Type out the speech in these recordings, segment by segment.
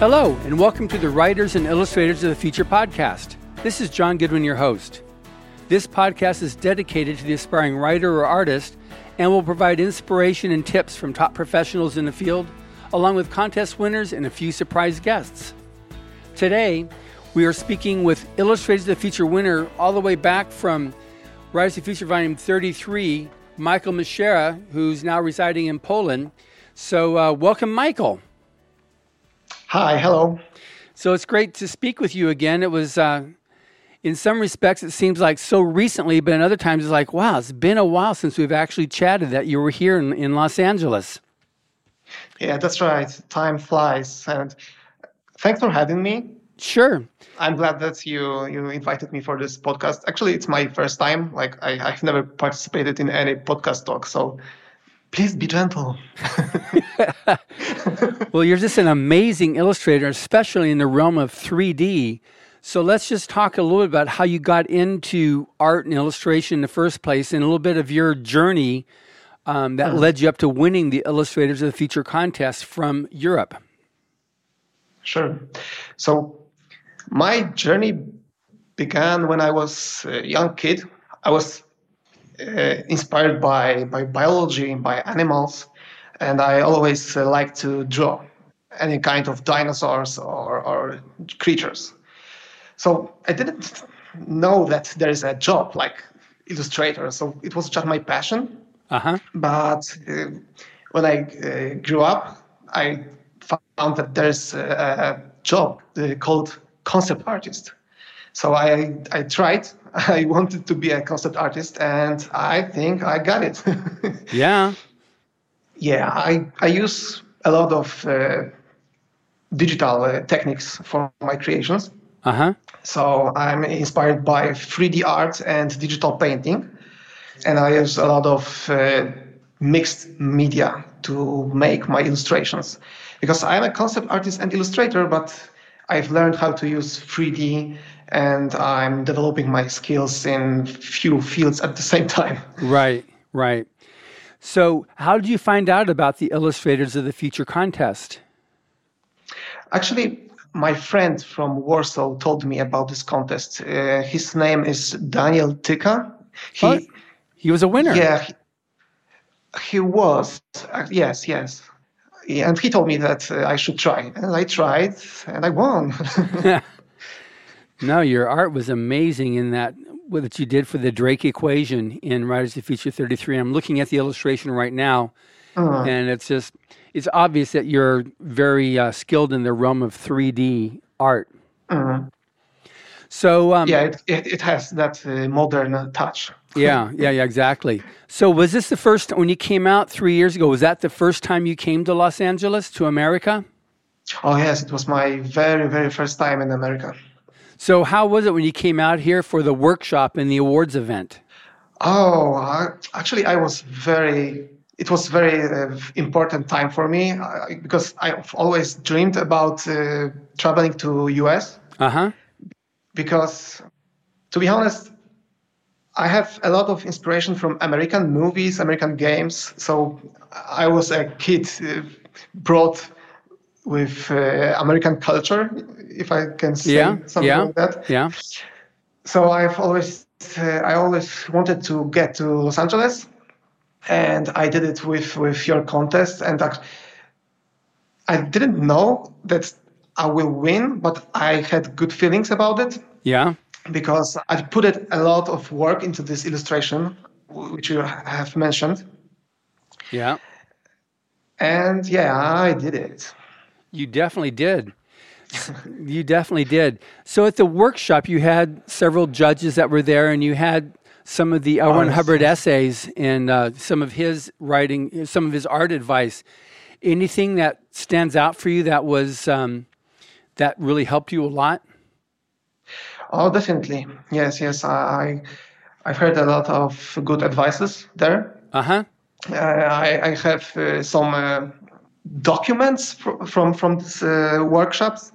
Hello, and welcome to the Writers and Illustrators of the Future podcast. This is John Goodwin, your host. This podcast is dedicated to the aspiring writer or artist and will provide inspiration and tips from top professionals in the field, along with contest winners and a few surprise guests. Today, we are speaking with Illustrators of the Future winner all the way back from Writers of the Future Volume 33, Michael Michera, who's now residing in Poland. So, uh, welcome, Michael. Hi, hello. So it's great to speak with you again. It was, uh, in some respects, it seems like so recently, but in other times, it's like, wow, it's been a while since we've actually chatted that you were here in, in Los Angeles. Yeah, that's right. Time flies. And thanks for having me. Sure. I'm glad that you you invited me for this podcast. Actually, it's my first time. Like I, I've never participated in any podcast talk, so please be gentle. well, you're just an amazing illustrator, especially in the realm of 3D. So let's just talk a little bit about how you got into art and illustration in the first place and a little bit of your journey um, that mm. led you up to winning the Illustrators of the Future contest from Europe. Sure. So my journey began when I was a young kid. I was uh, inspired by, by biology, and by animals, and I always uh, like to draw any kind of dinosaurs or, or creatures. So I didn't know that there is a job like illustrator, so it was just my passion. Uh-huh. But uh, when I uh, grew up, I found that there's a, a job uh, called concept artist. So I I tried. I wanted to be a concept artist, and I think I got it. yeah. Yeah, I I use a lot of uh, digital uh, techniques for my creations. Uh huh. So I'm inspired by 3D art and digital painting, and I use a lot of uh, mixed media to make my illustrations because I'm a concept artist and illustrator, but I've learned how to use 3D and I'm developing my skills in few fields at the same time. Right, right. So, how did you find out about the Illustrators of the Future contest? Actually, my friend from Warsaw told me about this contest. Uh, his name is Daniel Tyka. He, oh, he was a winner. Yeah, he, he was. Uh, yes, yes. And he told me that uh, I should try. And I tried and I won. No, your art was amazing in that what you did for the Drake equation in Writers of Future 33. I'm looking at the illustration right now, uh-huh. and it's just it's obvious that you're very uh, skilled in the realm of 3D art. Uh-huh. So um, yeah, it, it, it, has that uh, modern touch. yeah, yeah, yeah, exactly. So was this the first when you came out three years ago? Was that the first time you came to Los Angeles to America? Oh yes, it was my very very first time in America. So, how was it when you came out here for the workshop and the awards event? Oh, uh, actually, I was very. It was very uh, important time for me uh, because I've always dreamed about uh, traveling to US. Uh huh. Because, to be honest, I have a lot of inspiration from American movies, American games. So I was a kid uh, brought with uh, American culture, if I can say yeah, something yeah, like that. Yeah. So I've always uh, I always wanted to get to Los Angeles, and I did it with with your contest, and I, I didn't know that I will win, but I had good feelings about it. Yeah. Because I put it a lot of work into this illustration, which you have mentioned. Yeah. And yeah, I did it. You definitely did. you definitely did. So at the workshop, you had several judges that were there, and you had some of the. Ron Hubbard essays and uh, some of his writing, some of his art advice. Anything that stands out for you that was um, that really helped you a lot? Oh, definitely. Yes, yes. I I've heard a lot of good advices there. Uh-huh. Uh, I I have uh, some uh, documents fr- from from these uh, workshops.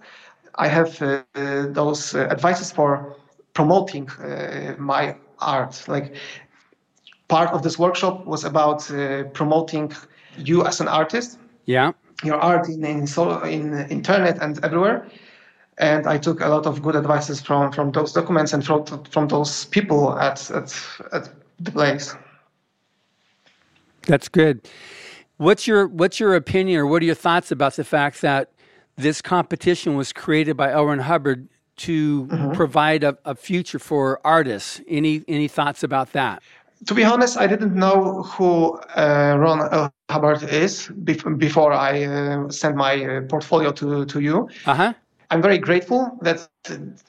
I have uh, those uh, advices for promoting my art. Like part of this workshop was about promoting you as an artist. Yeah. your art in in, so, in internet and everywhere. And I took a lot of good advices from from those documents and from from those people at at, at the place. That's good. What's your what's your opinion or what are your thoughts about the fact that this competition was created by L. Ron Hubbard to mm-hmm. provide a, a, future for artists? Any any thoughts about that? To be honest, I didn't know who uh, Ron L. Hubbard is before I uh, sent my uh, portfolio to to you. Uh-huh. I'm very grateful that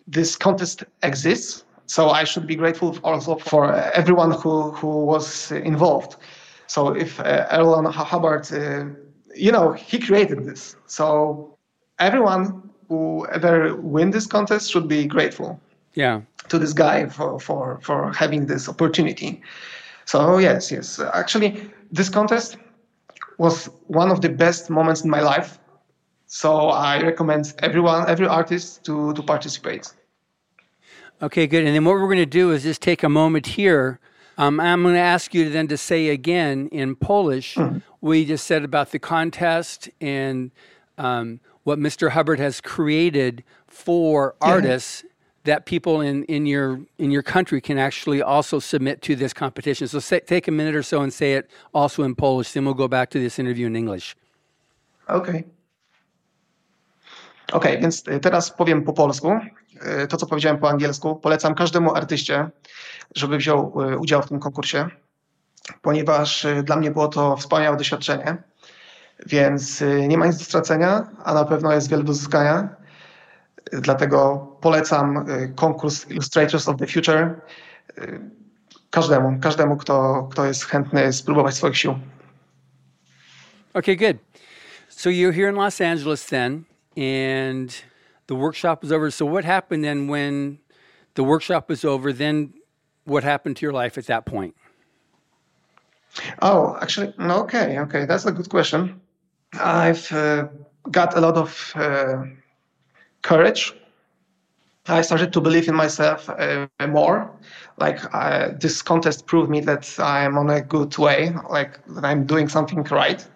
this contest exists. So I should be grateful also for everyone who who was involved. So if uh, Hubbard, uh, you know, he created this. So everyone who ever win this contest should be grateful. Yeah. To this guy for for for having this opportunity. So yes, yes. Actually, this contest was one of the best moments in my life. So I recommend everyone, every artist to to participate. Okay, good. And then what we're going to do is just take a moment here um, I'm going to ask you then to say again in Polish, mm-hmm. we just said about the contest and um, what Mr. Hubbard has created for yeah. artists that people in, in your in your country can actually also submit to this competition. So say, take a minute or so and say it also in Polish. Then we'll go back to this interview in English. Okay. okay, więc teraz powiem po polsku. To, co powiedziałem po angielsku. Polecam każdemu artyście, żeby wziął e, udział w tym konkursie, ponieważ e, dla mnie było to wspaniałe doświadczenie, więc e, nie ma nic do stracenia, a na pewno jest wiele do zyskania. Dlatego polecam konkurs Illustrators of the Future każdemu, każdemu, kto, kto jest chętny spróbować swoich sił. Okay, good. So you're here in Los Angeles then, and the workshop was over. So what happened then when the workshop was over? Then what happened to your life at that point? Oh, actually, okay, okay, that's a good question. I've uh, got a lot of uh, courage. I started to believe in myself uh, more. Like this contest proved me that I'm on a good way, like that I'm doing something right.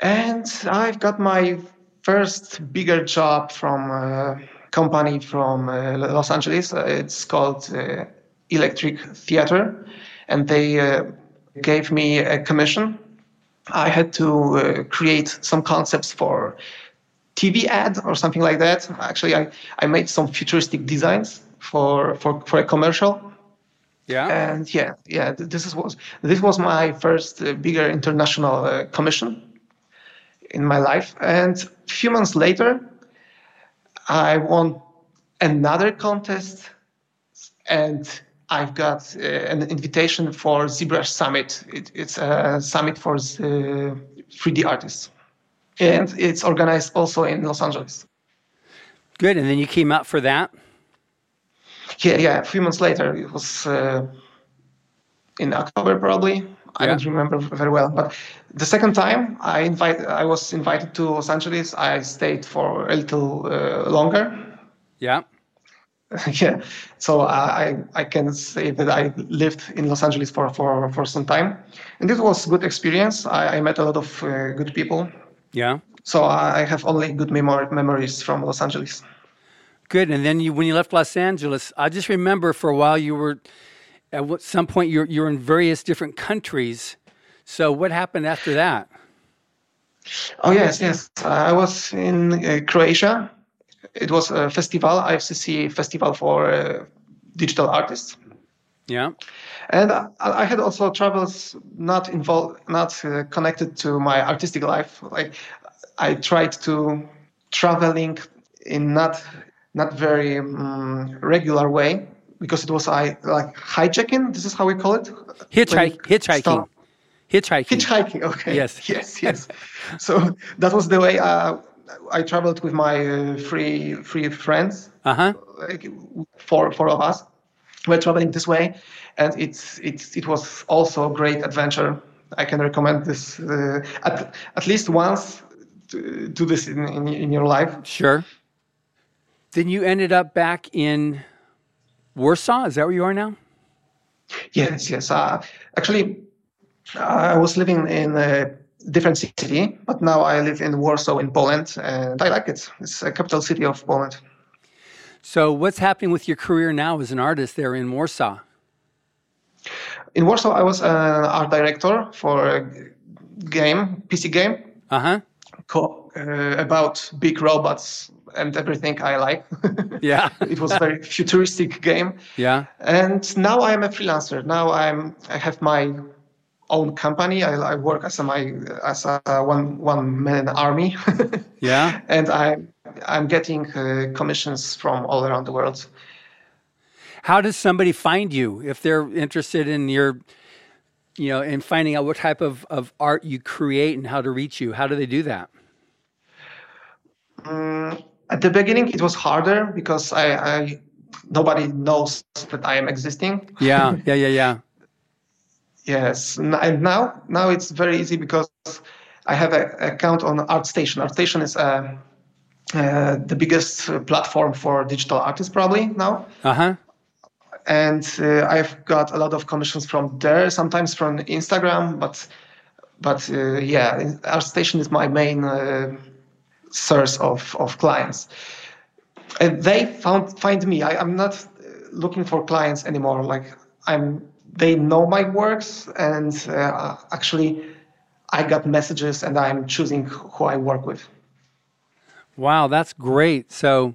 And I've got my first bigger job from a company from uh, Los Angeles. it's called uh, Electric Theater, and they uh, gave me a commission. I had to uh, create some concepts for TV ad or something like that. Actually, I, I made some futuristic designs for, for, for a commercial. Yeah. And yeah, yeah, this is, was this was my first uh, bigger international uh, commission in my life. And a few months later, I won another contest and I've got uh, an invitation for ZBrush Summit. It, it's a summit for uh, 3D artists, and it's organized also in Los Angeles. Good, and then you came out for that. Yeah, yeah. A few months later, it was uh, in October, probably. I don't remember very well, but the second time I invite, I was invited to Los Angeles. I stayed for a little uh, longer. Yeah. yeah. So I I can say that I lived in Los Angeles for for for some time, and it was a good experience. I, I met a lot of uh, good people. Yeah. So I have only good memor- memories from Los Angeles. Good. And then you, when you left Los Angeles, I just remember for a while you were at some point you're you're in various different countries. So what happened after that? Oh yes, yes. I was in uh, Croatia it was a festival, IFCC festival for uh, digital artists. Yeah. And I, I had also travels not involved, not uh, connected to my artistic life. Like I tried to traveling in not not very um, regular way because it was I like hijacking. This is how we call it. Hitchhike, hitchhiking. Stop. Hitchhiking. Hitchhiking. Okay. Yes. Yes. Yes. so that was the way. Uh, I traveled with my uh, three three friends. Uh-huh. Like four four of us. We're traveling this way, and it's it's it was also a great adventure. I can recommend this uh, at at least once. To do this in, in in your life. Sure. Then you ended up back in Warsaw. Is that where you are now? Yes, yes. Uh, actually, I was living in uh, different city, but now I live in Warsaw in Poland, and I like it. It's a capital city of Poland. So, what's happening with your career now as an artist there in Warsaw? In Warsaw, I was an art director for a game, PC game, uh-huh. co- uh, about big robots and everything I like. yeah, it was a very futuristic game. Yeah, and now I am a freelancer. Now I'm I have my own company. I, I work as a my as a one one man army. yeah, and I'm I'm getting uh, commissions from all around the world. How does somebody find you if they're interested in your, you know, in finding out what type of, of art you create and how to reach you? How do they do that? Um, at the beginning, it was harder because I, I nobody knows that I am existing. Yeah, yeah, yeah, yeah. Yes, and now now it's very easy because I have an account on ArtStation. ArtStation is a uh, the biggest platform for digital artists probably now. Uh-huh. And uh, I've got a lot of commissions from there, sometimes from Instagram, but but uh, yeah, ArtStation is my main uh, source of, of clients. And they found find me. I, I'm not looking for clients anymore. Like I'm, they know my works, and uh, actually, I got messages, and I'm choosing who I work with. Wow, that's great. So,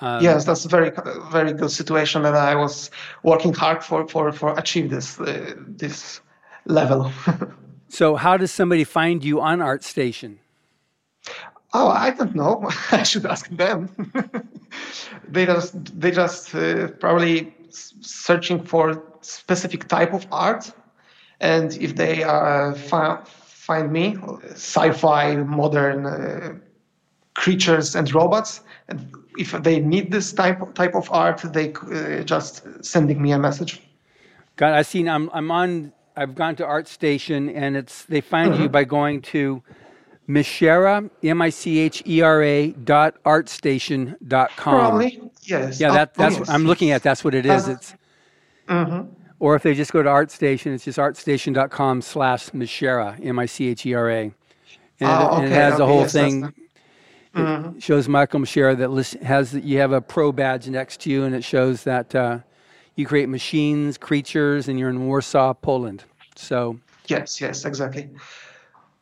um, yes, that's a very very good situation, and I was working hard for for for achieve this uh, this level. so, how does somebody find you on ArtStation? Oh, I don't know. I should ask them. they just they just uh, probably searching for specific type of art, and if they uh, fi- find me, sci-fi, modern uh, creatures and robots. And if they need this type of, type of art, they uh, just sending me a message. God, I've seen. I'm I'm on. I've gone to ArtStation, and it's they find mm-hmm. you by going to Michera, M I C H E R A dot artstation dot com. Probably, yes. Yeah, that, that's oh, yes. I'm looking at. That's what it is. Uh, it's. Mm-hmm. Or if they just go to ArtStation, it's just artstation.com slash Michera, M I C H E R A. And, oh, okay, and, it has okay, the whole yes, thing Mm-hmm. It shows Michael Michera that list, has you have a pro badge next to you, and it shows that uh, you create machines, creatures, and you're in Warsaw, Poland. So yes, yes, exactly.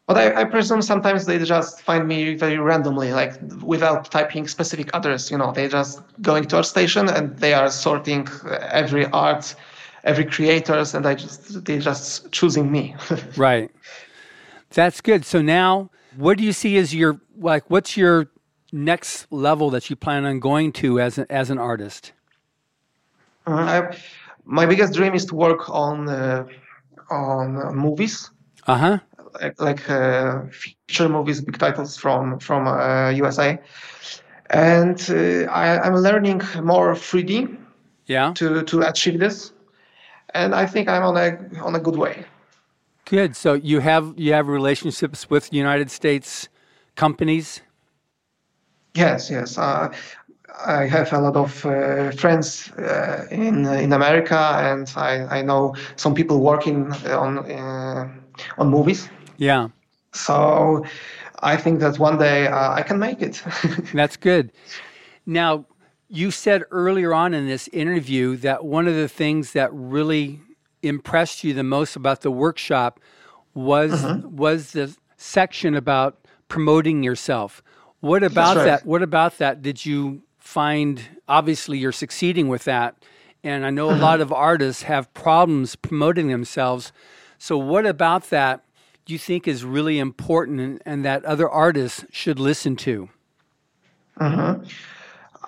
But I, I, presume sometimes they just find me very randomly, like without typing specific address. You know, they just going to ArtStation and they are sorting every art, every creators, and I just they just choosing me. right. That's good. So now what do you see as your like? What's your next level that you plan on going to as a, as an artist? Uh, I, my biggest dream is to work on uh, on movies. Uh huh. Like, uh, feature movies, big titles from from USA, uh, and uh, I, I'm learning more 3D. Yeah. To to achieve this, and I think I'm on a on a good way. Good. So you have you have relationships with United States companies. Yes, yes. Uh, I have a lot of uh, friends uh, in in America, and I, I know some people working on uh, on movies. Yeah. So I think that one day uh, I can make it. That's good. Now, you said earlier on in this interview that one of the things that really impressed you the most about the workshop was mm-hmm. was the section about promoting yourself. What about right. that? What about that did you find? Obviously, you're succeeding with that, and I know mm-hmm. a lot of artists have problems promoting themselves. So, what about that do you think is really important and, and that other artists should listen to? Mm-hmm.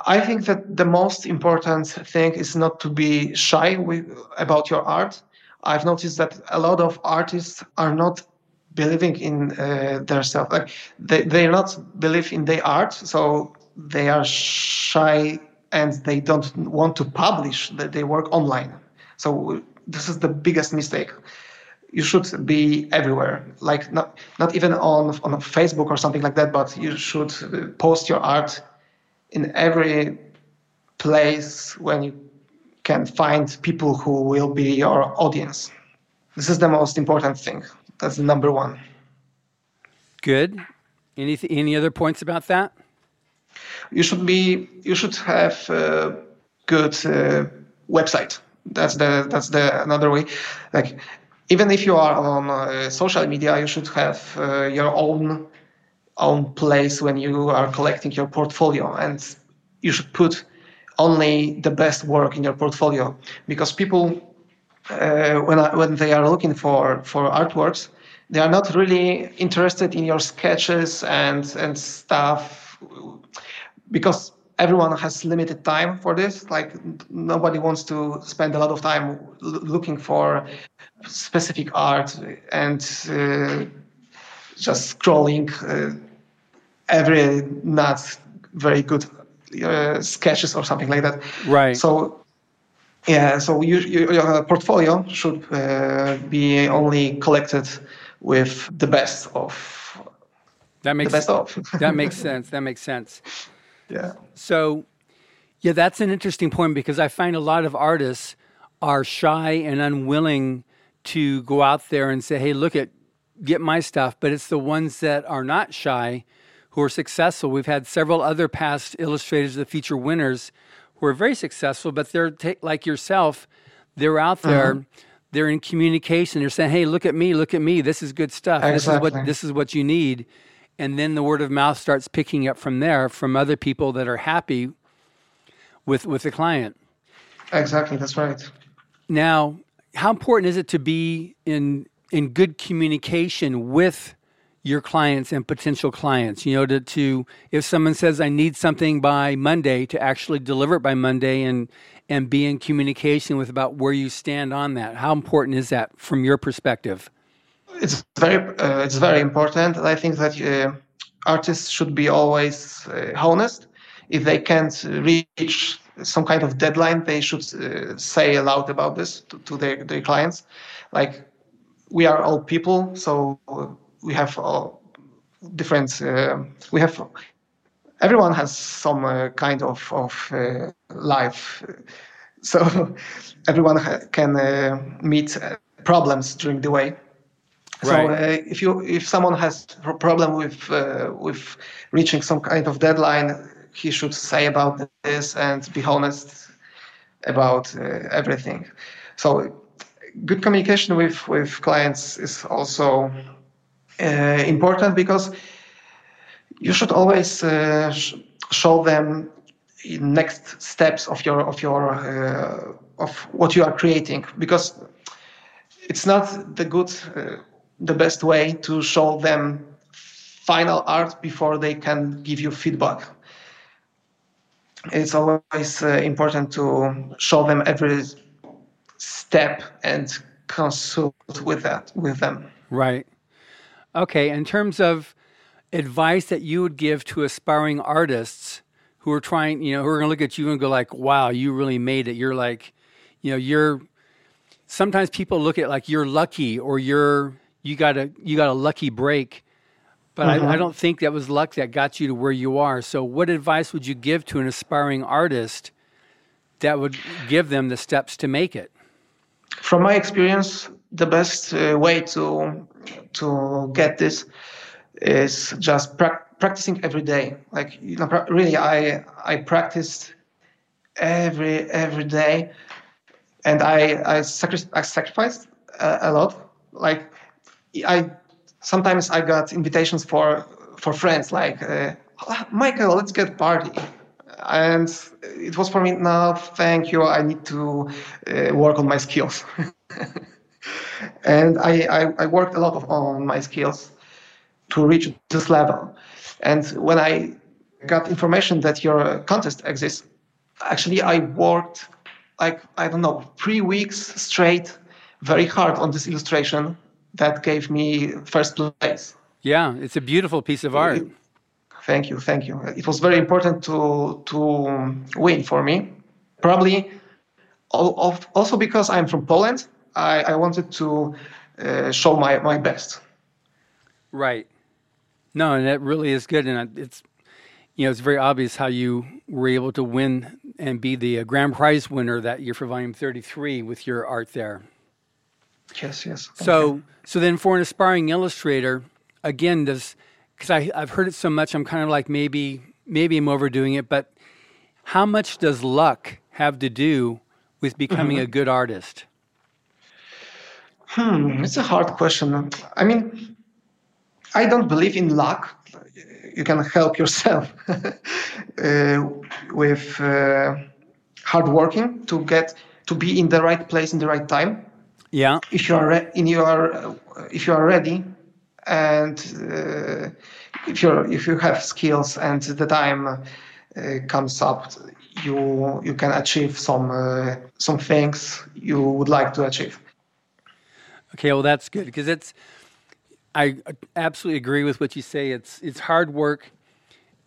I think that the most important thing is not to be shy with, about your art. I've noticed that a lot of artists are not believing in uh, their self. Like they they not believe in their art, so they are shy and they don't want to publish they work online. So this is the biggest mistake. You should be everywhere, like not not even on on Facebook or something like that, but you should post your art in every place when you can find people who will be your audience. This is the most important thing. That's the number one. good. Any any other points about that? You should be you should have a good uh, website. That's the that's the another way. Like even if you are on uh, social media, you should have uh, your own own place when you are collecting your portfolio, and you should put only the best work in your portfolio. Because people uh, when when they are looking for for artworks, they are not really interested in your sketches and and stuff. Because everyone has limited time for this. Like nobody wants to spend a lot of time looking for specific art and uh, just scrolling uh, every not very good uh, sketches or something like that right so yeah so you, you, your portfolio should uh, be only collected with the best of that makes the best of. that makes sense. That makes sense. Yeah. So, yeah, that's an interesting point because I find a lot of artists are shy and unwilling to go out there and say, "Hey, look at get my stuff." But it's the ones that are not shy who are successful. We've had several other past illustrators the feature winners who are very successful, but they're t- like yourself. They're out there. Uh-huh they're in communication. They're saying, "Hey, look at me, look at me. This is good stuff. Exactly. This is what this is what you need." And then the word of mouth starts picking up from there from other people that are happy with with the client. Exactly, that's right. Now, how important is it to be in in good communication with your clients and potential clients you know to, to if someone says i need something by monday to actually deliver it by monday and and be in communication with about where you stand on that. How important is that from your perspective? It's very uh, it's very important. I think that uh, artists should be always uh, honest. If they can't reach some kind of deadline, they should uh, say aloud about this to, to their, their clients. Like we are all people, so we have all different. Uh, we have everyone has some uh, kind of, of uh, life. So everyone ha- can uh, meet uh, problems during the way. So uh, if you if someone has a problem with uh, with reaching some kind of deadline, he should say about this and be honest about everything. So good communication with with clients is also important because you should always uh, sh- show them next steps of your of your uh, of what you are creating because it's not the good uh, the best way to show them final art before they can give you feedback it's always uh, important to show them every step and consult with that with them right okay in terms of advice that you would give to aspiring artists who are trying, you know, who are going to look at you and go like, "Wow, you really made it." You're like, you know, you're. Sometimes people look at like you're lucky or you're you got a you got a lucky break, but I, I mm-hmm. don't think that was luck that got you to where you are. So, what advice would you give to an aspiring artist that would give them the steps to make it? From my experience, the best uh, way to to get this is just pra- practicing every day. Like you know, really, I I practiced every every day, and I I, sacri- I sacrificed a, a, lot. Like I sometimes I got invitations for for friends like uh, Michael, let's get party. And it was for me, no, thank you. I need to uh, work on my skills. and I, I, I, worked a lot of, on my skills to reach this level. And when I got information that your contest exists, actually I worked like I don't know three weeks straight, very hard on this illustration that gave me first place. Yeah, it's a beautiful piece of art. Thank you, thank you. It was very important to to win for me. Probably also because I'm from Poland, I, I wanted to uh, show my, my best. Right. No, and that really is good, and it's you know it's very obvious how you were able to win and be the uh, grand prize winner that year for volume 33 with your art there. Yes, yes. So, you. so then for an aspiring illustrator, again, does because I've heard it so much, I'm kind of like maybe maybe I'm overdoing it, but how much does luck have to do with becoming mm-hmm. a good artist? Hmm, it's a hard question. I mean, I don't believe in luck. You can help yourself uh, with uh, hard working to get to be in the right place in the right time. Yeah. If you are re- in your uh, if you are ready and uh, if you if you have skills and the time uh, comes up, you you can achieve some uh, some things you would like to achieve. Okay, well that's good because it's. I absolutely agree with what you say. It's it's hard work.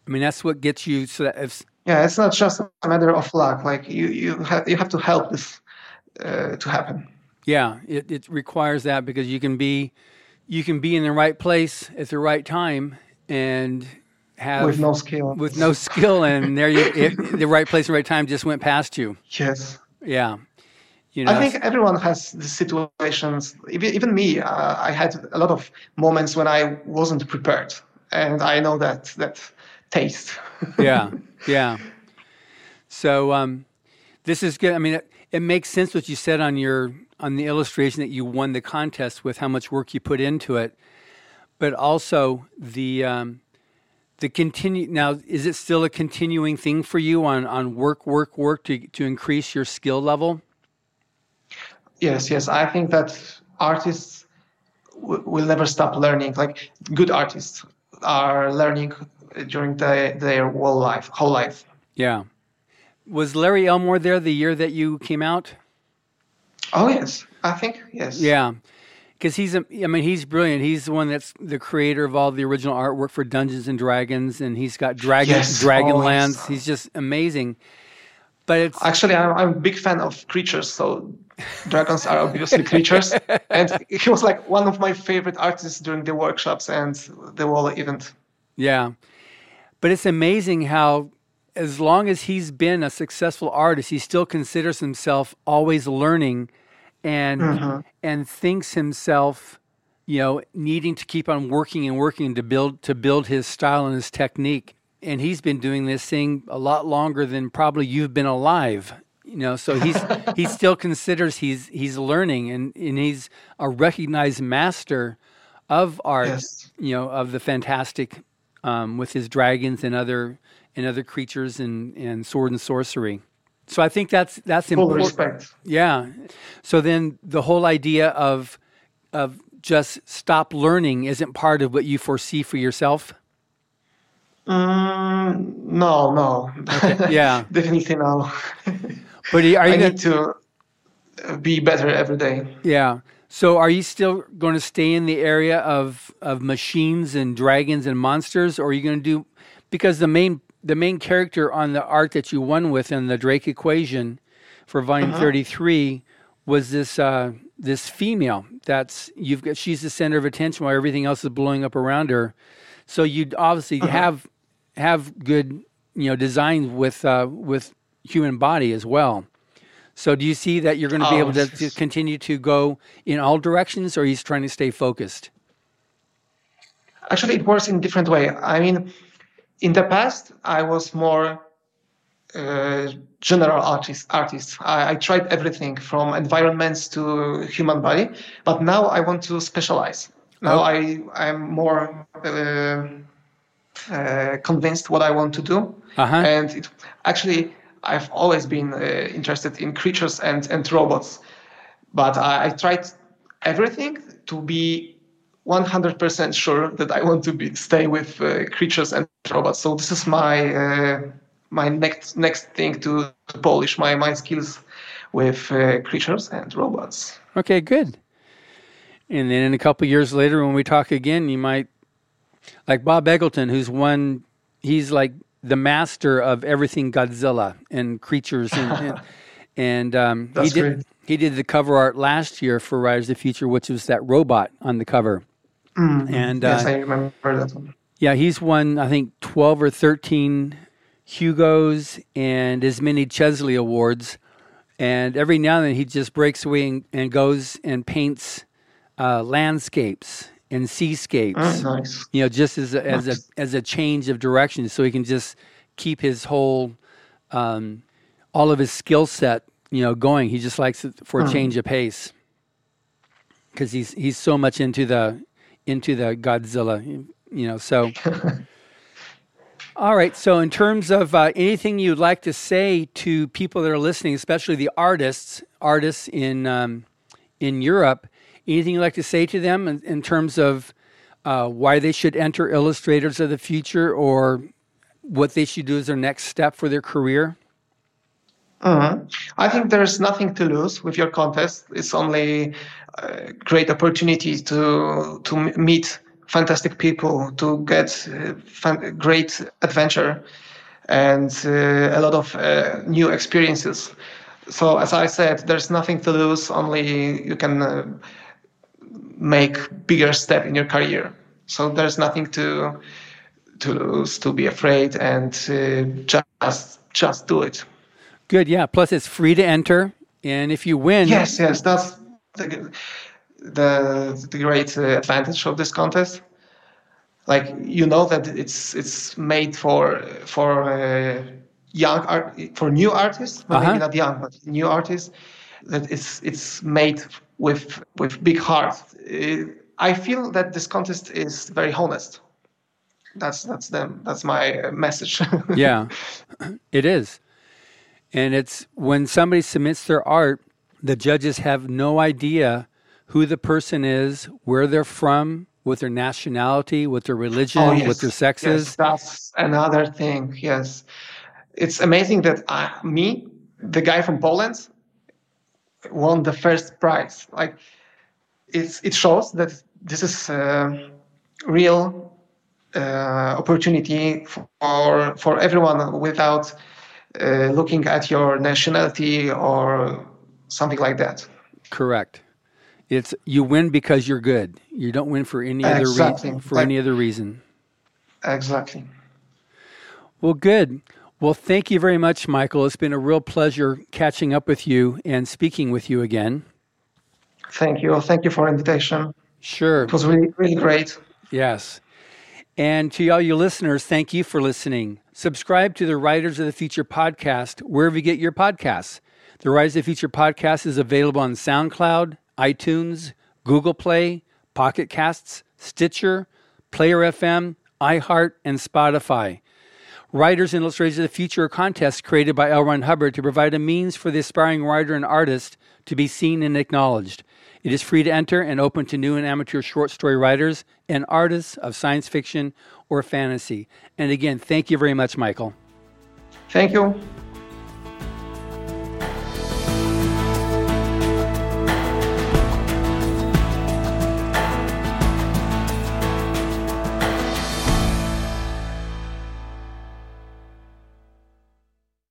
I mean, that's what gets you. So that if yeah, it's not just a matter of luck. Like you you have you have to help this uh, to happen. Yeah, it, it requires that because you can be you can be in the right place at the right time and have with no skill with no skill and there you it, the right place and right time just went past you yes yeah you know, I think everyone has the situations. Even, even me, uh, I had a lot of moments when I wasn't prepared, and I know that that taste. yeah, yeah. So um, this is good. I mean, it, makes sense what you said on your on the illustration that you won the contest with how much work you put into it, but also the um, the continue. Now, is it still a continuing thing for you on on work, work, work to to increase your skill level? Yes, yes. I think that artists w- will never stop learning. Like good artists are learning during the, their whole life, whole life. Yeah. Was Larry Elmore there the year that you came out? Oh yes, I think yes. Yeah, because he's a, I mean he's brilliant. He's the one that's the creator of all the original artwork for Dungeons and Dragons, and he's got Dragon yes, Dragonlance. Oh, he's just amazing. But it's actually I'm, I'm a big fan of creatures, so dragons are obviously creatures, and he was like one of my favorite artists during the workshops and the wall event. Yeah, but it's amazing how as long as he's been a successful artist, he still considers himself always learning and mm-hmm. and thinks himself, you know, needing to keep on working and working to build to build his style and his technique. And he's been doing this thing a lot longer than probably you've been alive. You know, so he's he still considers he's he's learning and, and he's a recognized master of art, yes. you know, of the fantastic um, with his dragons and other and other creatures and, and sword and sorcery. So I think that's that's Full important. respect. Yeah. So then the whole idea of of just stop learning isn't part of what you foresee for yourself. Mm, no, no. Okay. Yeah, definitely no. but are you I need to be better every day. Yeah. So are you still going to stay in the area of of machines and dragons and monsters, or are you going to do because the main the main character on the art that you won with in the Drake equation for volume uh-huh. 33 was this uh, this female that's you've got she's the center of attention while everything else is blowing up around her so you obviously uh-huh. have have good you know design with uh, with human body as well so do you see that you're going to be oh, able to, to continue to go in all directions or you trying to stay focused actually it works in different way i mean in the past, I was more uh, general artist. Artist. I, I, tried everything from environments to human body, but now I want to specialize. Now oh. I I'm more uh, uh, convinced what I want to do, uh-huh. and it, actually I've always been uh, interested in creatures and and robots, but I, I tried everything to be 100% sure that I want to be, stay with uh, creatures and robots. So this is my uh, my next next thing to, polish my my skills with uh, creatures and robots. Okay, good. And then in a couple years later, when we talk again, you might like Bob Eggleton, who's one. He's like the master of everything Godzilla and creatures and. and, and um, he did great. he did the cover art last year for Writers of the Future, which was that robot on the cover. Mm-hmm. And yes, uh, I remember that one. Yeah, he's won I think twelve or thirteen Hugos and as many Chesley awards. And every now and then he just breaks away and, and goes and paints uh, landscapes and seascapes. Mm, nice. You know, just as a, as a as a change of direction, so he can just keep his whole um, all of his skill set, you know, going. He just likes it for a Mm. change of pace because he's he's so much into the into the Godzilla, you know. So, all right. So, in terms of uh, anything you'd like to say to people that are listening, especially the artists, artists in um, in Europe, anything you'd like to say to them in, in terms of uh, why they should enter Illustrators of the Future or what they should do as their next step for their career? Mhm. I think there's nothing to lose with your contest. It's only a great opportunity to to meet fantastic people, to get uh, fan- great adventure, and uh, a lot of uh, new experiences. So, as I said, there's nothing to lose. Only you can uh, make bigger step in your career. So there's nothing to to lose, to be afraid, and uh, just just do it. Good, yeah. Plus, it's free to enter, and if you win, Yes, yes, that's the the, the great uh, advantage of this contest. Like you know that it's it's made for for uh, young art for new artists, well, Uh-huh. maybe not young, but new artists. That it's it's made with with big heart. Uh, I feel that this contest is very honest. That's that's them. That's my uh, message. yeah, it is. And it's when somebody submits their art, the judges have no idea who the person is, where they're from, what their nationality, what their religion, Oh, yes. what their sex yes, is. That's another thing. Yes, it's amazing that I, me, the guy from Poland, won the first prize. Like, it's it shows that this is a real uh, opportunity for for everyone without uh, looking at your nationality or something like that. Correct. It's you win because you're good. You don't win for any other Exactly. rea- for Like- any other reason. Exactly. Well, good. Well, thank you very much, Michael. It's been a real pleasure catching up with you and speaking with you again. Thank you. Thank you for invitation. Sure. It was really really great. Yes. And to all you listeners, thank you for listening. Subscribe to the Writers of the Future podcast wherever you get your podcasts. The Writers of the Future podcast is available on SoundCloud, iTunes, Google Play, Pocket Casts, Stitcher, Player FM, iHeart, and Spotify. Writers and Illustrators of the Future are contests created by L. Ron Hubbard to provide a means for the aspiring writer and artist to be seen and acknowledged. It is free to enter and open to new and amateur short story writers and artists of science fiction or fantasy. And again, thank you very much, Michael. Thank you.